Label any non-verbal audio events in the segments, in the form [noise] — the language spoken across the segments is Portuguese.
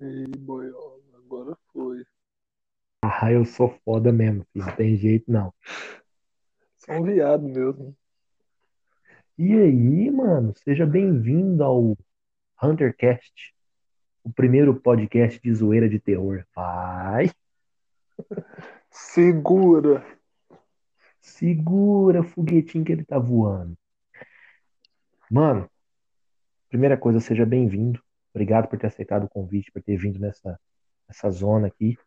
E boiola, agora foi. Ah, eu sou foda mesmo, filho. Não tem jeito não. São viado mesmo. E aí, mano, seja bem-vindo ao HunterCast, o primeiro podcast de zoeira de terror. Vai, Segura. segura o foguetinho que ele tá voando. Mano, primeira coisa, seja bem-vindo. Obrigado por ter aceitado o convite, por ter vindo nessa, nessa zona aqui.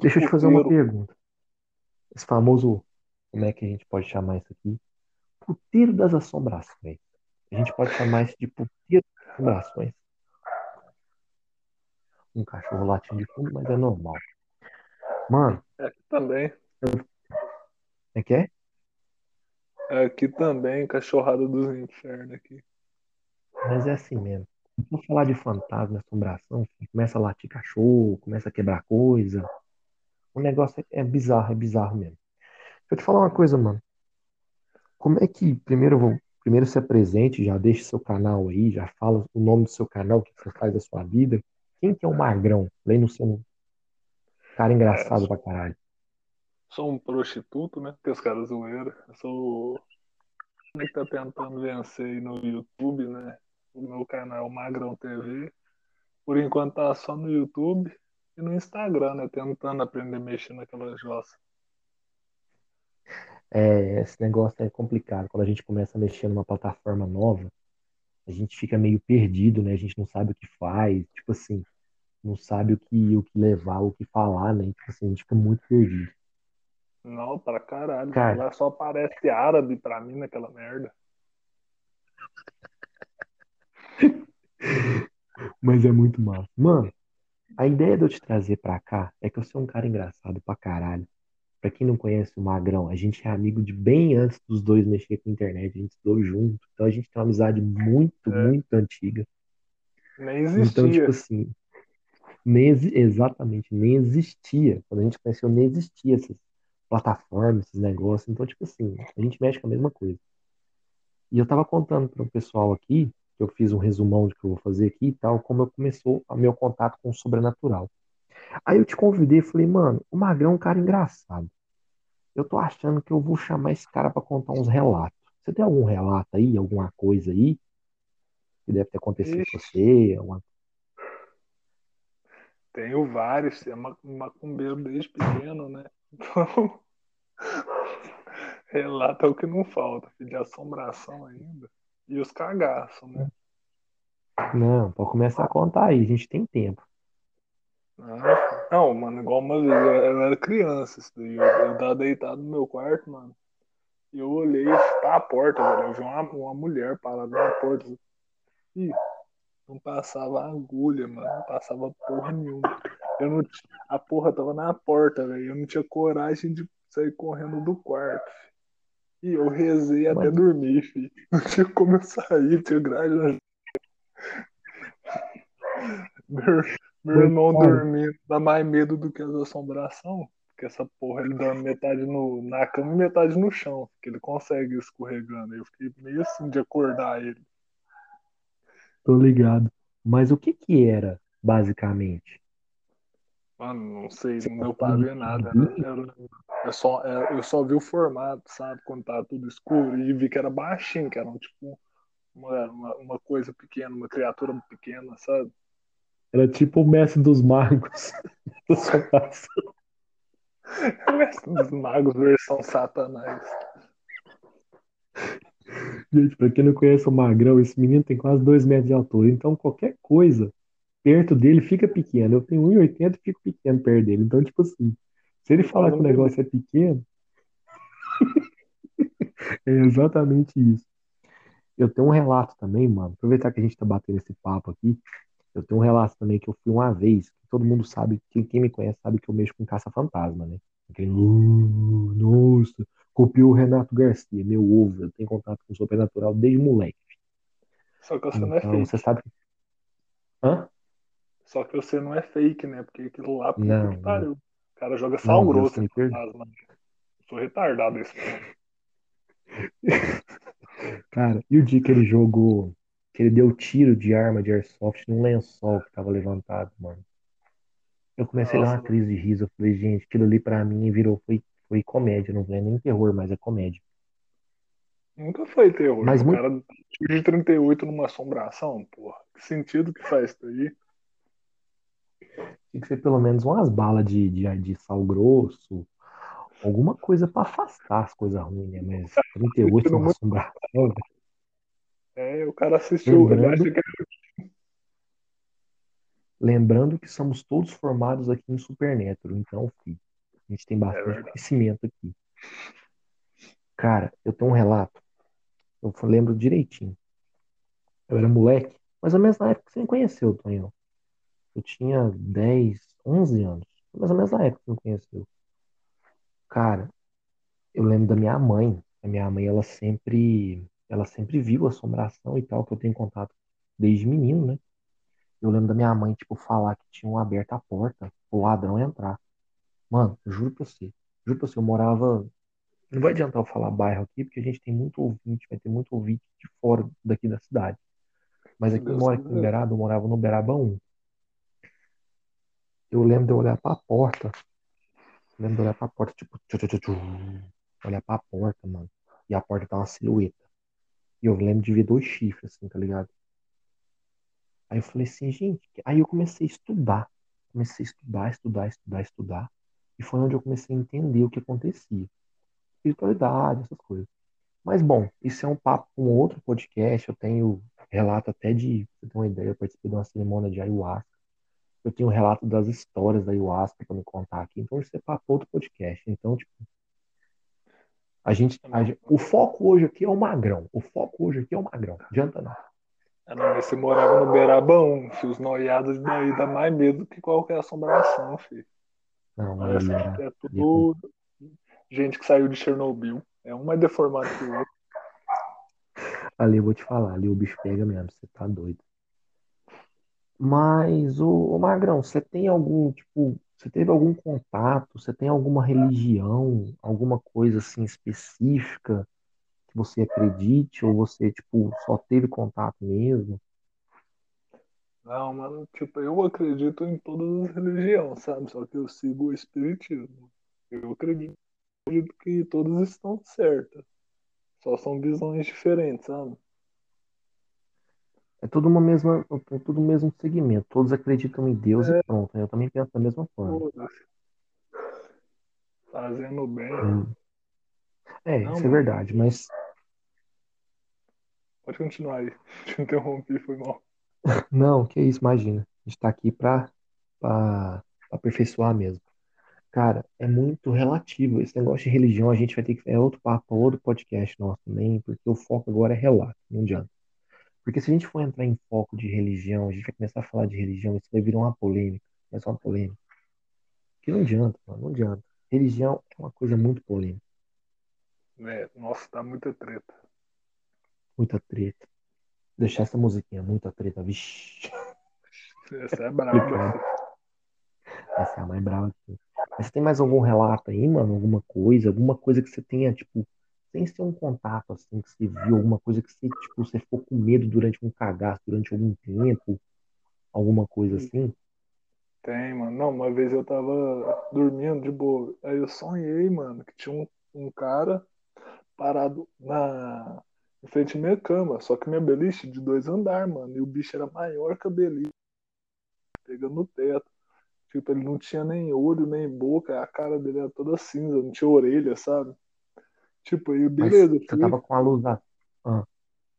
Deixa eu te fazer uma pergunta. Esse famoso, como é que a gente pode chamar isso aqui? Puteiro das assombrações. A gente pode chamar isso de puteiro das assombrações. Um cachorro latindo de fundo, mas é normal. Mano, Aqui também. é que é? Aqui também, cachorrada dos infernos aqui. Mas é assim mesmo. Vamos falar de fantasma, assombração, começa a latir cachorro, começa a quebrar coisa. O negócio é, é bizarro, é bizarro mesmo. Deixa eu te falar uma coisa, mano. Como é que, primeiro, vou, primeiro se apresente, já deixe seu canal aí, já fala o nome do seu canal, o que você faz da sua vida. Quem que é o Magrão? Além no seu cara engraçado pra caralho. Sou um prostituto, né? Que os caras zoeiros. Eu sou o que tá tentando vencer aí no YouTube, né? O meu canal Magrão TV. Por enquanto tá só no YouTube e no Instagram, né? Tentando aprender a mexer naquela jossa. É, esse negócio é complicado. Quando a gente começa a mexer numa plataforma nova, a gente fica meio perdido, né? A gente não sabe o que faz, tipo assim, não sabe o que, o que levar, o que falar, né? Tipo assim, a gente fica muito perdido. Não, pra caralho. Cara. Lá só aparece árabe pra mim naquela merda. [laughs] Mas é muito massa. Mano, a ideia de eu te trazer pra cá é que eu sou um cara engraçado pra caralho. Pra quem não conhece o Magrão, a gente é amigo de bem antes dos dois mexer com a internet. A gente estudou junto. Então a gente tem uma amizade muito, É. muito antiga. Nem Então, existia. tipo assim, nem exatamente, nem existia. Quando a gente conheceu, nem existia essas plataformas, esses negócios. Então, tipo assim, a gente mexe com a mesma coisa. E eu tava contando para o pessoal aqui, eu fiz um resumão do que eu vou fazer aqui e tal, como eu começou o meu contato com o sobrenatural. Aí eu te convidei e falei, mano, o Magrão é um cara engraçado. Eu tô achando que eu vou chamar esse cara para contar uns relatos. Você tem algum relato aí, alguma coisa aí que deve ter acontecido com Ixi. você? Alguma... Tenho vários, é ma- macumbeiro desde pequeno, né? Então, [laughs] relato é o que não falta, filho de assombração ainda. E os cagaços, né? Não, pode começar a contar aí, a gente tem tempo. Não, não, mano, igual uma vez, eu, eu era criança, isso daí, eu, eu tava deitado no meu quarto, mano, e eu olhei pra a porta, velho, eu vi uma, uma mulher parada na porta, e não passava agulha, mano, não passava porra nenhuma. Eu não, a porra tava na porta, velho, eu não tinha coragem de sair correndo do quarto. E eu rezei até Mas- dormir, filho. [laughs] Não tinha como eu sair, tinha grade na Meu, meu irmão dormindo dá mais medo do que as assombração. Porque essa porra ele dorme metade no, na cama e metade no chão. Que ele consegue escorregando. Eu fiquei meio assim de acordar ele. Tô ligado. Mas o que que era, basicamente? Mano, não sei, não deu pra ver nada. Era, era- eu, só, era- eu só vi o formato, sabe? Quando tava tudo escuro. E vi que era baixinho, que era tipo uma, uma, uma coisa pequena, uma criatura pequena, sabe? Era tipo o mestre dos magos. [laughs] da assombração. [laughs] Mestre dos magos, versão satanás. Gente, pra quem não conhece o Magrão, esse menino tem quase dois metros de altura. Então, qualquer coisa perto dele fica pequeno. Eu tenho 1,80 e fico pequeno perto dele. Então, tipo assim, se ele falar que o negócio é pequeno, [laughs] é exatamente isso. Eu tenho um relato também, mano. Aproveitar que a gente tá batendo esse papo aqui. Eu tenho um relato também que eu fui uma vez. Todo mundo sabe, quem, quem me conhece sabe que eu mexo com caça-fantasma, né? Aquele, "Uh, nossa, copiou o Renato Garcia, meu ovo. Eu tenho contato com o sobrenatural desde moleque. Só que você não é Então, fake. você sabe. Hã? Só que você não é fake, né? Porque aquilo lá, puta Não, que não. pariu. O cara joga sal Não, grosso sou retardado esse. [laughs] Cara, e o dia que ele jogou, que ele deu tiro de arma de airsoft num lençol que tava levantado, mano. Eu comecei a dar Nossa, uma crise de riso. Eu falei, gente, aquilo ali pra mim virou, foi, foi comédia. Não é nem terror, mas é comédia. nunca foi terror. Mas O muito. cara tiro de 38 numa assombração, porra. Que sentido que faz isso aí? Tinha que ser pelo menos umas balas de, de, de sal grosso, alguma coisa pra afastar as coisas ruins, né? Mas 38 Assistindo numa muito. assombração, velho. É, o cara assistiu, Lembrando, que lembrando que somos todos formados aqui em Supernatural, então, filho, a gente tem é bastante verdade. conhecimento aqui. Cara, eu tenho um relato, eu lembro direitinho. Eu era moleque, mais ou menos na época que você me conheceu, Tonhão. Eu tinha 10, 11 anos, mais ou menos na época que me conheceu. Cara, eu lembro da minha mãe. A minha mãe, ela sempre, ela sempre viu assombração e tal, que eu tenho contato desde menino, né? Eu lembro da minha mãe, tipo, falar que tinham aberto a porta pro ladrão entrar. Mano, eu juro pra você. Juro pra você, eu morava. Não vai adiantar eu falar bairro aqui, porque a gente tem muito ouvinte, vai ter muito ouvinte de fora daqui da cidade. Mas aqui Deus mora aqui em. Uberaba, eu morava no Uberaba 1. Eu lembro de eu olhar pra porta. Lembro de eu olhar pra porta, tipo, tchu, tchu, tchu, olhar pra porta, mano. E a porta tá uma silhueta. E eu lembro de ver dois chifres, assim, tá ligado? Aí eu falei assim, gente. Aí eu comecei a estudar. Comecei a estudar, estudar, estudar, estudar. E foi onde eu comecei a entender o que acontecia. Espiritualidade, essas coisas. Mas, bom, isso é um papo com outro podcast. Eu tenho relato até de, pra você ter uma ideia, eu participei de uma cerimônia de ayahuasca. Eu tenho um relato das histórias da ayahuasca pra me contar aqui. Então, isso é papo outro podcast. Então, tipo, a gente, a o foco hoje aqui é o magrão. O foco hoje aqui é o magrão. Não adianta não. Ah, não, você morava no Beirabão, filho. Os noiados daí dá mais medo que qualquer assombração, filho. Não, era. é tudo gente que saiu de Chernobyl. É um mais deformado que o outro. Ali eu vou te falar, ali o bicho pega mesmo, você tá doido. Mas, o, Magrão, você tem algum, tipo, você teve algum contato, você tem alguma religião, alguma coisa assim específica que você acredite, ou você, tipo, só teve contato mesmo? Não, mano, tipo, eu acredito em todas as religiões, sabe? Só que eu sigo o espiritismo. Eu acredito que todas estão certas. Só são visões diferentes, sabe? É tudo uma mesma, é tudo o mesmo segmento, todos acreditam em Deus e É, pronto, eu também penso da mesma forma. foda-se. Fazendo bem. Hum. É, Não, isso é mano, verdade, mas pode continuar aí. [laughs] Te interrompi, foi mal. [laughs] não, que isso, imagina. A gente tá aqui pra, pra aperfeiçoar mesmo. Cara, é muito relativo. Esse negócio de religião, a gente vai ter que. É outro papo, outro podcast nosso também, porque o foco agora é relato, não adianta. Porque se a gente for entrar em foco de religião, a gente vai começar a falar de religião, isso vai virar uma polêmica. Vai ser uma polêmica. Que não adianta, mano, não adianta. Religião é uma coisa muito polêmica, É, nossa, tá muita treta. muita treta. Deixar essa musiquinha, muita treta, vixi. Essa é. Complicado. [laughs] Essa é a mais brava. Mas você tem mais algum relato aí, mano? Alguma coisa? Alguma coisa que você tenha, tipo, sem ser um contato, assim, que você viu, alguma coisa que você, tipo, você ficou com medo durante um cagaço, durante algum tempo, alguma coisa assim? Tem, mano. Não, uma vez eu tava dormindo de boa. Aí eu sonhei, mano, que tinha um, um cara parado na em frente à minha cama. Só que minha beliche de dois andar, mano. E o bicho era maior que a beliche, pegando no teto. Tipo, ele não tinha nem olho, nem boca. A cara dele era toda cinza, não tinha orelha, sabe? Tipo, aí Mas beleza, eu você fui. tava com a luz da... Ah,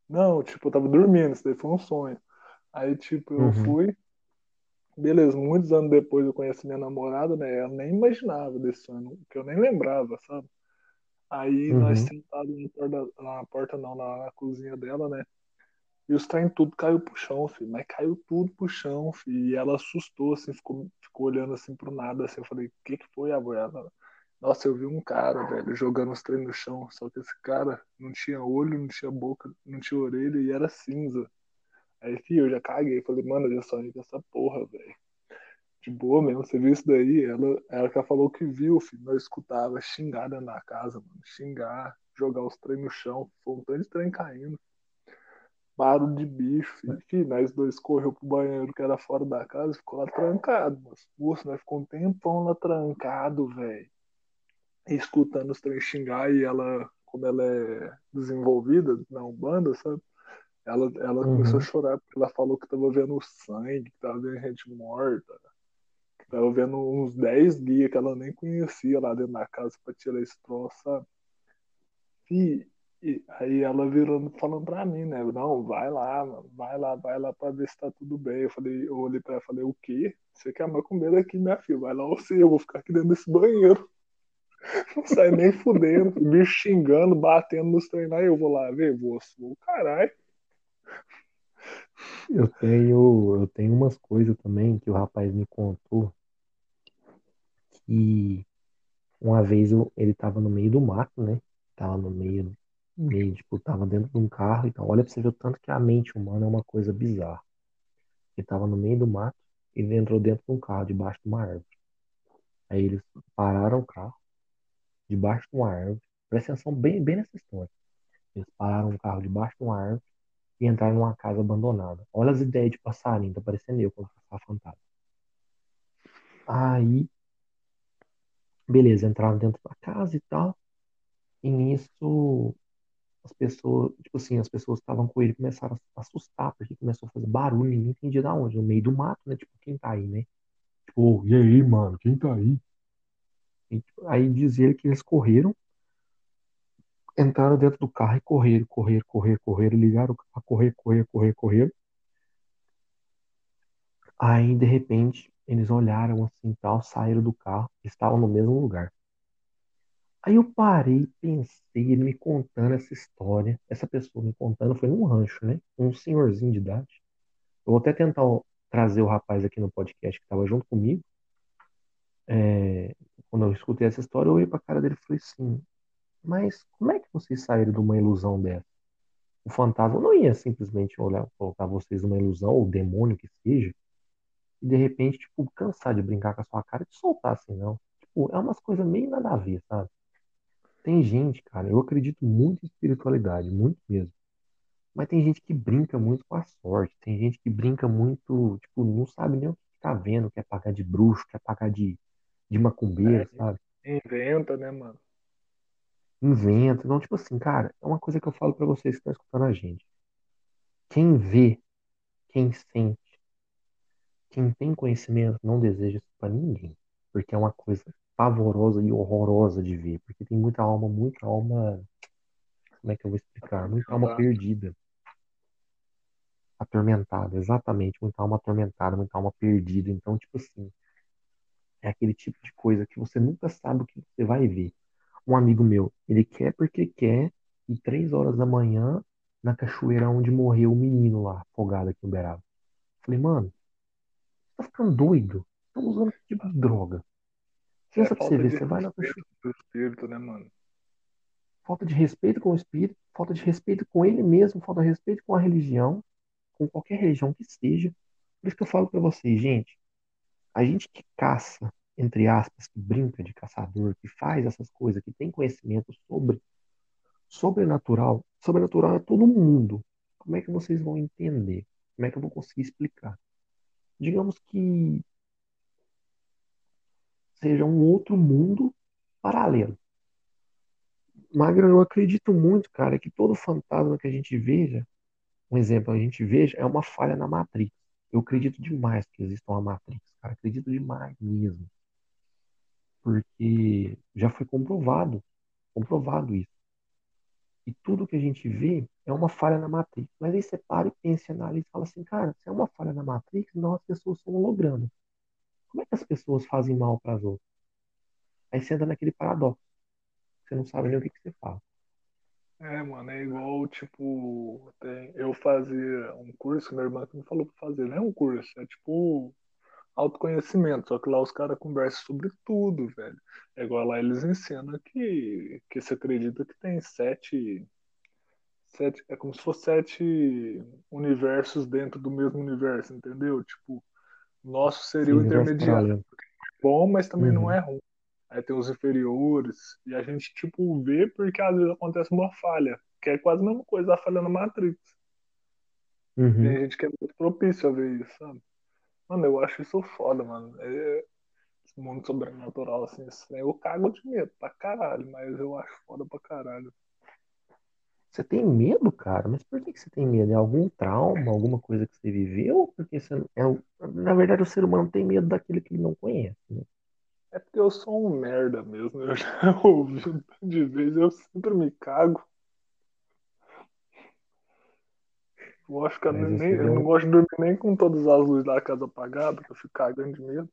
Não, tipo, eu tava dormindo, isso daí foi um sonho. Aí, tipo, eu uhum, fui. Beleza, muitos anos depois eu conheci minha namorada, né? Ela nem imaginava desse sonho, que eu nem lembrava, sabe? Aí nós uhum. sentados na porta, na porta não, na, na cozinha dela, né? E os trem tudo caiu pro chão, filho. Mas caiu tudo pro chão, filho. E ela assustou, assim, ficou, ficou olhando assim pro nada, assim. Eu falei, o que que foi, avó? Ela, Nossa, eu vi um cara, velho, jogando os trem no chão. Só que esse cara não tinha olho, não tinha boca, não tinha orelha e era cinza. Aí, filho, eu já caguei. Falei, mano, eu já sonhei com essa porra, velho. De boa mesmo, você viu isso daí? Ela, ela que falou que viu, filho. Nós escutava xingar dentro da casa, mano. Xingar, jogar os trem no chão. Foi um tanto de trem caindo. Maro de bicho, filho. Nós dois correu pro banheiro que era fora da casa ficou lá trancado. Mas, moço, nós ficou um tempão lá trancado, velho. Escutando os trem xingar e ela, como ela é desenvolvida na Umbanda, sabe? Ela, ela uhum. começou a chorar porque ela falou que tava vendo sangue, que tava vendo gente morta. Que tava vendo uns 10 guias que ela nem conhecia lá dentro da casa pra tirar esse troço, sabe? E, e aí ela virando, falando pra mim, né? Não, vai lá, mano, vai lá, vai lá pra ver se tá tudo bem. Eu falei, eu olhei pra ela e falei, o quê? Você quer mais comer aqui, minha filha? Vai lá você, eu vou ficar aqui dentro desse banheiro. [laughs] Não sai nem fudendo, bicho xingando, batendo nos treinar, eu vou lá ver, vou, vou caralho. Eu tenho, eu tenho umas coisas também que o rapaz me contou que uma vez eu, ele tava no meio do mato, né? Tava no meio, meio, tipo, tava dentro de um carro e tal. Olha pra você ver o tanto que a mente humana é uma coisa bizarra. Ele tava no meio do mato ele entrou dentro de um carro, debaixo de uma árvore. Aí eles pararam o carro, debaixo de uma árvore. Presta atenção bem, bem nessa história. Eles pararam o carro debaixo de uma árvore e entraram numa casa abandonada. Olha as ideias de passarinho, tá parecendo eu quando passar fantasma. Aí, beleza, entraram dentro da casa e tal. E nisso, as pessoas, tipo assim, as pessoas que estavam com ele começaram a assustar, porque começou a fazer barulho, ninguém entendia de onde, no meio do mato, né? Tipo, quem tá aí, né? Tipo, e aí, mano, quem tá aí? Tipo, aí diz ele que eles correram entraram dentro do carro e correram, correram, correram, correram, ligaram a correr, correr, correr, correr. Aí, de repente, eles olharam assim tal, saíram do carro, estavam no mesmo lugar. Aí eu parei, pensei, ele me contando essa história, essa pessoa me contando, foi num rancho, né? Um senhorzinho de idade. Eu vou até tentar trazer o rapaz aqui no podcast que estava junto comigo. É, quando eu escutei essa história, eu olhei pra cara dele e falei assim: mas como é que vocês saíram de uma ilusão dessa? O fantasma não ia simplesmente olhar, colocar vocês numa ilusão, ou demônio que seja, e de repente, tipo, cansar de brincar com a sua cara e te soltar assim, não. Tipo, é umas coisas meio nada a ver, sabe? Tem gente, cara, eu acredito muito em espiritualidade, muito mesmo. Mas tem gente que brinca muito com a sorte, tem gente que brinca muito, tipo, não sabe nem o que tá vendo, quer pagar de bruxo, quer pagar de, de macumbeiro, é, sabe? Inventa, né, mano? inventa. Então, tipo assim, cara, é uma coisa que eu falo para vocês que estão escutando a gente. Quem vê, quem sente, quem tem conhecimento não deseja isso para ninguém, porque é uma coisa pavorosa e horrorosa de ver, porque tem muita alma, muita alma, como é que eu vou explicar? Muita alma perdida. Atormentada, exatamente, muita alma atormentada, muita alma perdida. Então, tipo assim, é aquele tipo de coisa que você nunca sabe o que você vai ver um amigo meu, ele quer porque quer ir três horas da manhã na cachoeira onde morreu o menino lá, afogado aqui em Uberaba. Falei, mano, você tá ficando doido? Tá usando que tipo de droga? Pensa é pra você ver, você vai na cachoeira. espírito, né, mano? Falta de respeito com o espírito, falta de respeito com ele mesmo, falta de respeito com a religião, com qualquer religião que seja. Por isso que eu falo para vocês, gente, a gente que caça entre aspas, que brinca de caçador, que faz essas coisas, que tem conhecimento sobre sobrenatural, sobrenatural é todo mundo. Como é que vocês vão entender? Como é que eu vou conseguir explicar? Digamos que seja um outro mundo paralelo. Magra, eu acredito muito, cara, que todo fantasma que a gente veja, um exemplo, a gente veja, é uma falha na Matrix. Eu acredito demais que exista uma Matrix, cara. Acredito demais mesmo porque já foi comprovado, comprovado isso. E tudo que a gente vê é uma falha na Matrix. Mas aí você para e pensa, analisa e fala assim, cara, se é uma falha na Matrix, não as pessoas são hologramas. Como é que as pessoas fazem mal para as outras? Aí você entra naquele paradoxo. Você não sabe nem o que, que você fala. É, mano, é igual, tipo, tem, eu fazia um curso, meu irmão me falou pra fazer, não é um curso, é tipo autoconhecimento, só que lá os caras conversam sobre tudo, velho. É igual lá eles ensinam que, que você acredita que tem sete, sete. É como se fosse sete universos dentro do mesmo universo, entendeu? Tipo, nosso seria Sim, o intermediário. Bom, mas também uhum. não é ruim. Aí tem os inferiores, e a gente, tipo, vê porque às vezes acontece uma falha, que é quase a mesma coisa a falha na Matrix. Uhum. Tem gente que é muito propício a ver isso, sabe? Mano, eu acho isso foda, mano. É, esse mundo sobrenatural, assim, assim, eu cago de medo pra caralho, mas eu acho foda pra caralho. Você tem medo, cara? Mas por que que você tem medo? É algum trauma, alguma coisa que você viveu? Porque você, é, na verdade, o ser humano tem medo daquilo que ele não conhece, né? É porque eu sou um merda mesmo. Eu já [laughs] ouvi um tanto de vezes, eu sempre me cago. Eu, de ficar Mas nem, eu não gosto de dormir nem com todas as luzes da casa apagadas, que eu fico cagando de medo.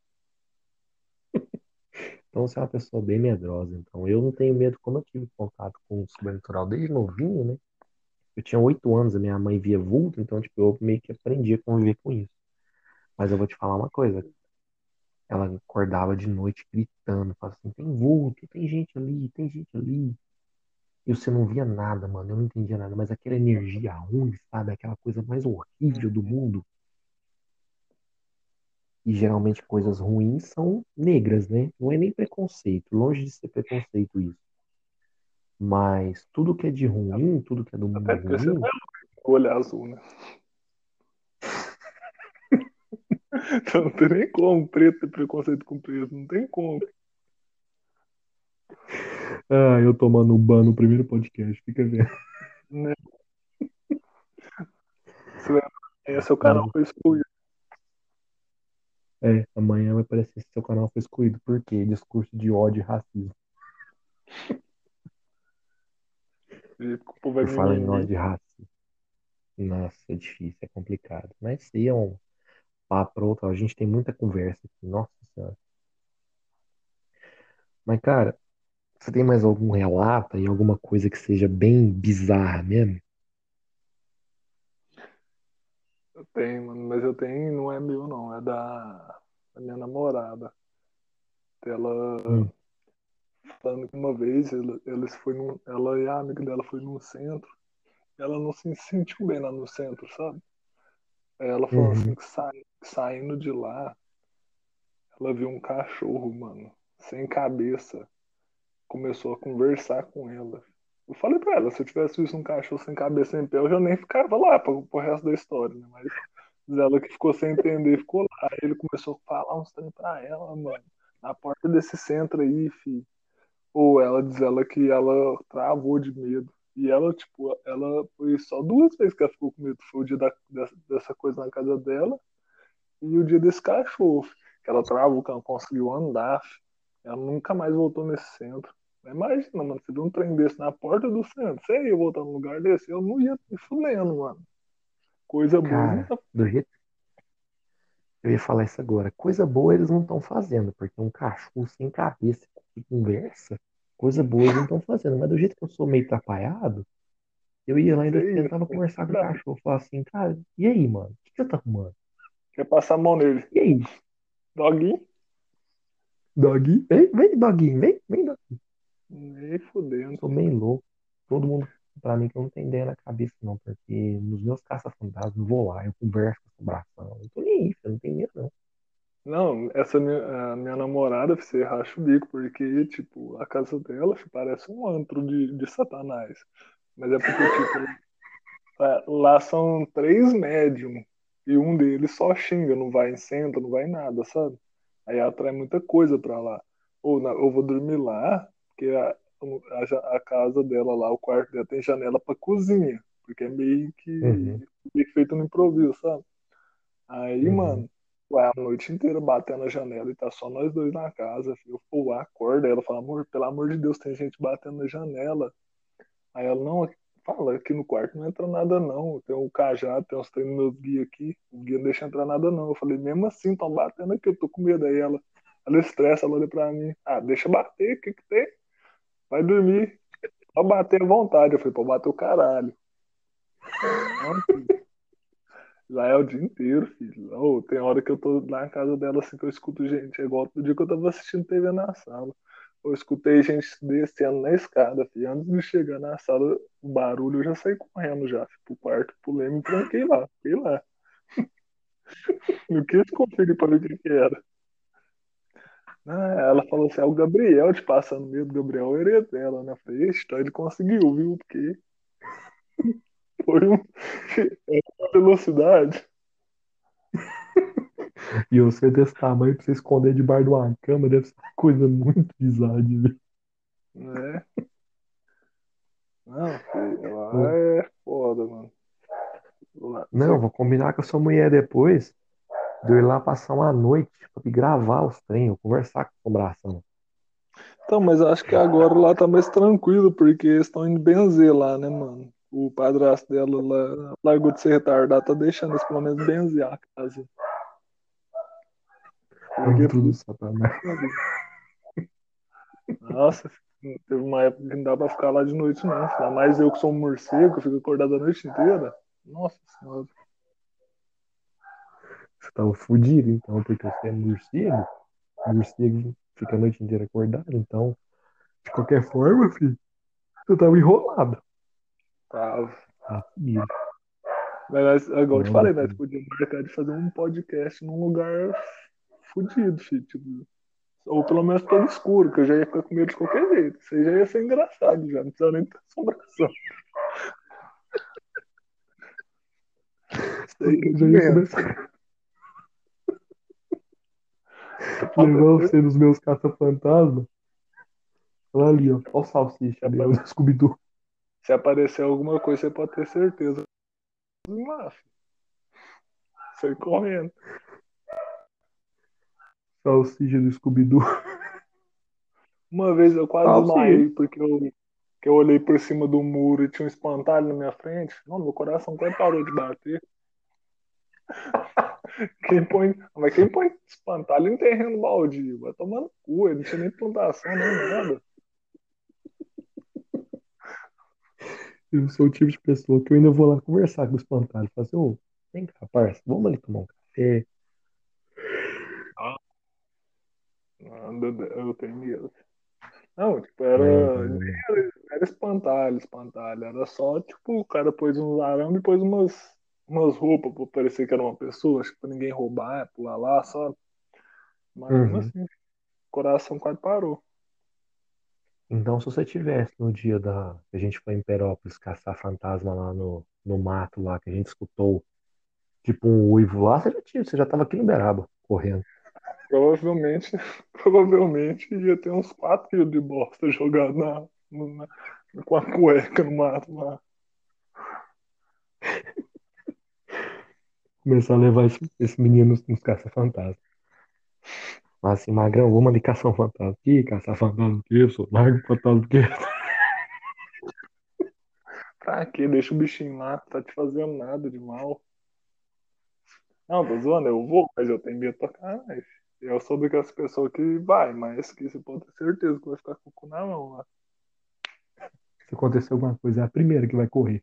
Então você é uma pessoa bem medrosa. Então eu não tenho medo, como eu tive contato com o sobrenatural desde novinho, né? Eu tinha oito anos, a minha mãe via vulto, então tipo, eu meio que aprendi a conviver com isso. Mas eu vou te falar uma coisa. Ela acordava de noite gritando, falava assim, tem vulto, tem gente ali, tem gente ali. E você não via nada, mano. Eu não entendia nada, mas aquela energia ruim, sabe? Aquela coisa mais horrível do mundo. E geralmente coisas ruins são negras, né? Não é nem preconceito, longe de ser preconceito isso. Mas tudo que é de ruim, tudo que é do Até mundo não ruim, é o olho azul, né? Então [laughs] não tem nem como preto ter preconceito com preto, não tem como. Ah, eu tomando ban no primeiro podcast, fica vendo. Né? Se é, seu canal Mas, foi excluído. é, amanhã vai aparecer que seu canal foi excluído. Por quê? Discurso de ódio e racismo. [laughs] Falar em ódio e racismo. Nossa, é difícil, é complicado. Mas aí é um papo outro. A gente tem muita conversa aqui. Nossa Senhora. Mas, cara, você tem mais algum relato e alguma coisa que seja bem bizarra mesmo? Eu tenho, mano, mas eu tenho, não é meu não, é da, da minha namorada. Ela Hum, falando que uma vez ela- eles foi num, ela e a amiga dela foi num centro, ela não se sentiu bem lá no centro, sabe? Ela falou assim uhum, que sai, saindo de lá, ela viu um cachorro, mano, sem cabeça, começou a conversar com ela. Eu falei pra ela, se eu tivesse visto um cachorro sem cabeça em pé, eu já nem ficava lá pro, pro resto da história, né? Mas diz ela que ficou sem entender, ficou lá. Aí ele começou a falar uns trem pra ela, mano. Na porta desse centro aí, fi. Ou ela diz ela que ela travou de medo. E ela, tipo, ela foi só duas vezes que ela ficou com medo. Foi o dia da, dessa, dessa coisa na casa dela e o dia desse cachorro. Que ela travou, que ela não conseguiu andar. Ela nunca mais voltou nesse centro. Imagina, mano, você viu um trem desse na porta do centro. Você ia voltar num lugar desse? Eu não ia me fudendo, mano. Coisa boa, cara, tá do jeito eu ia falar isso agora. Coisa boa eles não estão fazendo, porque um cachorro sem cabeça que conversa, coisa boa eles não estão fazendo. Mas do jeito que eu sou meio atrapalhado, eu ia lá e ainda tentava tem conversar com o cachorro. Falar assim, cara, e aí, mano? O que você tá arrumando? Quer passar a mão nele. E aí, Doguinho? doggy? Vem, vem, doguinho, vem, vem, doggy. Nem fudendo. Sou meio louco. Todo mundo, pra mim, que eu não tenho ideia na cabeça, não, porque nos meus caça-fantasmas, eu vou lá, eu converso com o assombração. Eu tô nem aí, eu não tenho medo, não. Não, essa minha, a minha namorada, você racha o bico, porque, tipo, a casa dela fi, parece um antro de, de satanás. Mas é porque, tipo, lá [laughs] lá são três médiums e um deles só xinga, não vai em centro, não vai em nada, sabe? Aí atrai muita coisa pra lá. Ou na- eu vou dormir lá, porque a, a, a casa dela lá, o quarto dela tem janela pra cozinha, porque é meio que, Uhum, meio que feito no improviso, sabe? Aí, uhum, mano, vai a noite inteira batendo na janela e tá só nós dois na casa. Eu pô, acorda. Ela fala, amor, pelo amor de Deus, tem gente batendo na janela. Aí ela, não, fala, aqui no quarto não entra nada não. Tem um cajado, tem uns treinos meus guia aqui. O guia não deixa entrar nada não. Eu falei, mesmo assim, tão batendo aqui, eu tô com medo. Aí ela, ela estressa, ela olha pra mim. Ah, deixa bater, o que que tem? Vai dormir. Pode bater à vontade. Eu falei, pode bater o caralho. [laughs] Não, Lá é o dia inteiro, filho. Ô, tem hora que eu tô lá na casa dela assim que eu escuto gente. É igual do dia que eu tava assistindo TV na sala. Eu escutei gente descendo na escada, filho. Antes de chegar na sala, o barulho eu já saí correndo já, filho, pro quarto, pulei, me tranquei lá, fiquei lá. [laughs] Não quis conferir pra ver o que era. Ah, ela falou assim: é o Gabriel te passando medo, Gabriel é o herdeiro dela, né? Eu falei, "Ixi, então ele conseguiu, viu? Porque [laughs] foi um... velocidade. [laughs] E você desse tamanho pra você esconder debaixo de uma cama deve ser uma coisa muito bizarra de ver. Né? Não, filho, lá é foda, mano. Lá- Não, vou combinar com a sua mulher depois de eu ir lá passar uma noite pra me gravar os eu conversar com a assombração. Então, mas acho que agora lá tá mais tranquilo, porque eles estão indo benzer lá, né, mano? O padrasto dela lá, largou de ser retardado, tá deixando eles pelo menos benzer a casa. Porque, Anjo do Satanás. nossa, teve uma época que não dá pra ficar lá de noite, não. Ainda mais eu que sou um morcego, que fico acordado a noite inteira. Nossa senhora. Você tava fudido, então, porque você é morcego. Morcego fica a noite inteira acordado, então, de qualquer forma, filho, você tava enrolado. Tava. Fudido. Mas, igual eu te falei, nós podíamos marcar de fazer um podcast num lugar fudido, filho. Tipo, ou pelo menos todo escuro, que eu já ia ficar com medo de qualquer jeito. Isso aí já ia ser engraçado, já. Não precisava nem ter assombração. Isso aí Eu já ia começar a levar você nos meus caça-fantasma. Olha ali, ó. Olha o salsicha ali, ó, do Scooby-Doo. Se aparecer alguma coisa, você pode ter certeza. Sai correndo. Salsicha do Scooby-Doo. Uma vez eu quase desmaiei porque eu, que eu olhei por cima do muro e tinha um espantalho na minha frente. Não, meu coração quase parou de bater. [laughs] Quem põe, mas quem põe espantalho em terreno baldio? Vai tomando cu, ele não tinha nem plantação nem nada. Eu sou o tipo de pessoa que eu ainda vou lá conversar com o espantalho. Falar assim, ô, vem cá, parça, vamos ali tomar um café. Não, Eu tenho medo. Não, tipo, era, Não, era espantalho, espantalho. Era só, tipo, o cara pôs um arame e pôs umas, umas roupas pra parecer que era uma pessoa, acho que pra ninguém roubar, pular lá, sabe? Mas Uhum. assim, o coração quase parou. Então, se você tivesse no dia da que a gente foi em Perópolis caçar fantasma lá no, no mato lá, que a gente escutou tipo um uivo lá, você já tinha, você já tava aqui no Beraba, correndo. Provavelmente, [laughs] provavelmente ia ter uns 4 quilos de bosta jogado na, na, com a cueca no mato lá. Começar a levar esse, esse menino nos, nos caça-fantasma. Mas assim, Magrão, vamos ali caçar um fantasma. Ih, caçar fantasma quê? Eu sou largo fantasma quê? [laughs] Pra quê? Deixa o bichinho lá, tá te fazendo nada de mal. Não, tô zoando, eu vou, mas eu tenho medo pra caralho. Eu sou daquelas pessoas que vai, mas que você pode ter certeza que vai ficar com o cu na mão lá. Se acontecer alguma coisa, é a primeira que vai correr.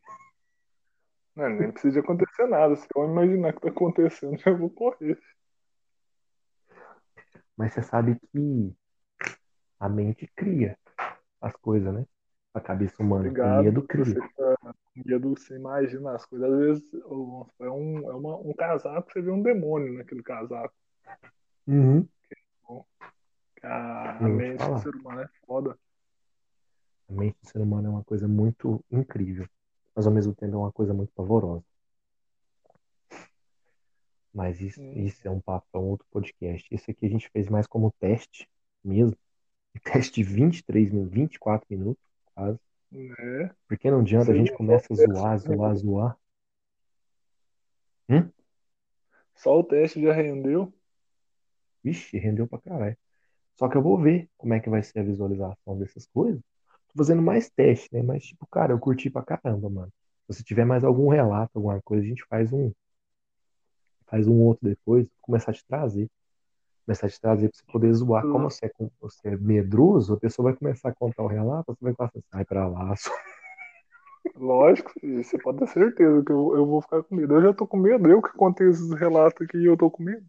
Não, nem precisa de acontecer nada. Se eu imaginar que tá acontecendo, [laughs] eu vou correr. Mas você sabe que a mente cria as coisas, né? A cabeça humana. O Obrigado. medo Você cria. fica com medo, você imagina as coisas. Às vezes é, um, é uma, um casaco, você vê um demônio naquele casaco. Uhum. A, a mente do ser humano é foda. A mente do ser humano é uma coisa muito incrível, mas ao mesmo tempo é uma coisa muito pavorosa. Mas isso, Hum. isso é um papo para um outro podcast. Esse aqui a gente fez mais como teste mesmo. [laughs] Teste de 23 minutos, 24 minutos, quase. Né? Porque não adianta, a Sim, gente começa a zoar, zoar, zoar. Só o teste já rendeu. Vixe, rendeu pra caralho. Só que eu vou ver como é que vai ser a visualização dessas coisas. Tô fazendo mais teste, né? Mas, tipo, cara, eu curti pra caramba, mano. Se você tiver mais algum relato, alguma coisa, a gente faz um. Faz um outro depois, começar a te trazer. Começar a te trazer pra você poder zoar. Hum. Como você é, você é medroso, a pessoa vai começar a contar o relato, você vai falar assim, sai pra lá. [laughs] só. Lógico, você pode ter certeza que eu, eu vou ficar com medo. Eu já tô com medo, eu que contei esses relatos aqui e eu tô com medo.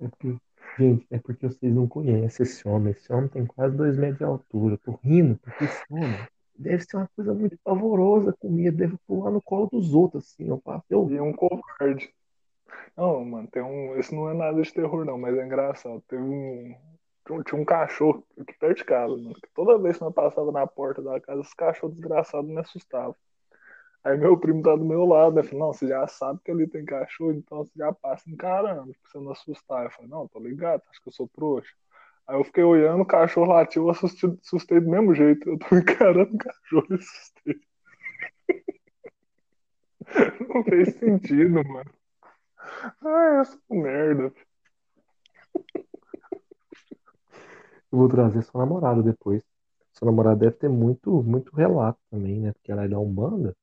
É porque, gente, é porque vocês não conhecem esse homem. Esse homem tem quase dois metros de altura. Eu tô rindo, porque esse homem deve ser uma coisa muito pavorosa com medo. Deve pular no colo dos outros, assim. Eu faço, eu, E um covarde. Não, mano, tem um. Esse não é nada de terror, não, mas é engraçado. Teve um. tinha, um cachorro aqui perto de casa, mano. que Toda vez que nós passava na porta da casa, os cachorros desgraçados me assustavam. Aí meu primo tá do meu lado, né? Falei, não, você já sabe que ali tem cachorro, então você já passa encarando, pra você não assustar. Eu falei, não, tô ligado, acho que eu sou trouxa. Aí eu fiquei olhando, o cachorro latiu, eu assustei, assustei do mesmo jeito. Eu tô [laughs] encarando o cachorro e assustei. [laughs] Não fez sentido, mano. Ah, um merda. Eu vou trazer sua namorada depois. Sua namorada deve ter muito, muito relato também, né? Porque ela é da Umbanda.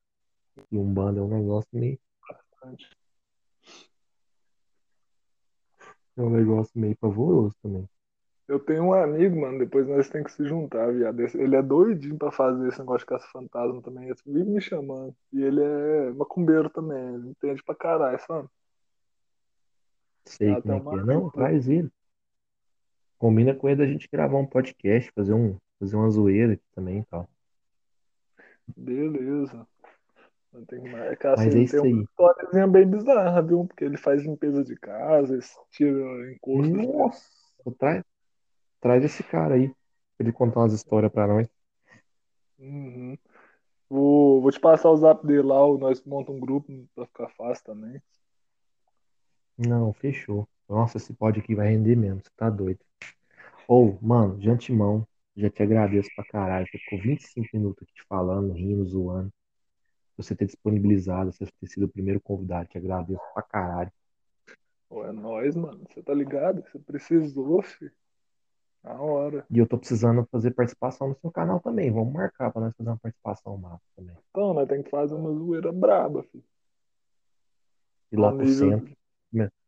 E Umbanda é um negócio meio, é um negócio meio pavoroso também. Eu tenho um amigo, mano, depois nós temos que se juntar, viado. Ele é doidinho pra fazer esse negócio de caça-fantasma também. Ele vive me chamando. E ele é macumbeiro também, ele entende pra caralho, sabe? Sei como até é que uma é. Não, traz ele. Combina com ele da gente gravar um podcast, fazer um, fazer uma zoeira aqui também e tal. Beleza. Não tem mais. É que assim, Mas é isso tem uma aí. historiazinha bem bizarra, viu? Porque ele faz limpeza de casa, tira encosto de Nossa, traz, traz esse cara aí. Pra ele contar umas histórias pra nós. Uhum. Vou, vou te passar o zap dele lá, nós montamos um grupo pra ficar fácil também. Não, fechou. Nossa, esse pod aqui vai render mesmo, você tá doido. Ou, mano, de antemão, já te agradeço pra caralho. Você ficou 25 minutos aqui te falando, rindo, zoando. Você ter disponibilizado, você ter sido o primeiro convidado, te agradeço pra caralho. Pô, é nóis, mano. Você tá ligado? Você precisou, filho. Na hora. E eu tô precisando fazer participação no seu canal também. Vamos marcar pra nós fazer uma participação massa também. Então, nós temos que fazer uma zoeira braba, filho. Ir lá Ao pro nível, centro.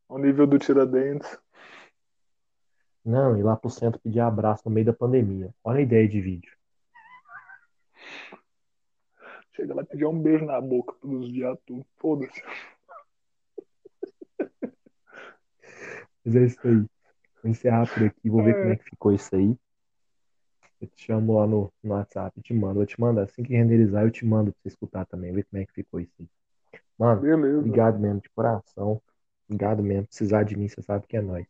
ao nível do Tiradentes. Não, ir lá pro centro pedir abraço no meio da pandemia. Olha a ideia de vídeo. Chega lá e pedir um beijo na boca pros viados tudo. Foda-se. Mas é isso aí. Vou encerrar por aqui, vou ver como é que ficou isso aí. Eu te chamo lá no, no WhatsApp, te mando. Vou te mandar. Assim que renderizar, eu te mando pra você escutar também, ver como é que ficou isso aí. Mano, Beleza. obrigado mesmo, de coração. Obrigado mesmo. Precisar de mim, você sabe que é nóis.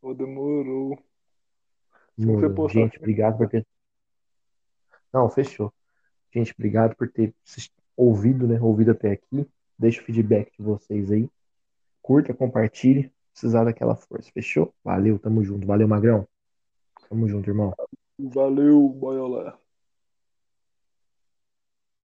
Ô, demorou. Demorou. Gente, obrigado por ter. Não, fechou. Gente, obrigado por ter ouvido, né? Ouvido até aqui. Deixa o feedback de vocês aí. Curta, compartilhe. Precisar daquela força. Fechou? Valeu, tamo junto. Valeu, Magrão. Tamo junto, irmão. Valeu, boiolé.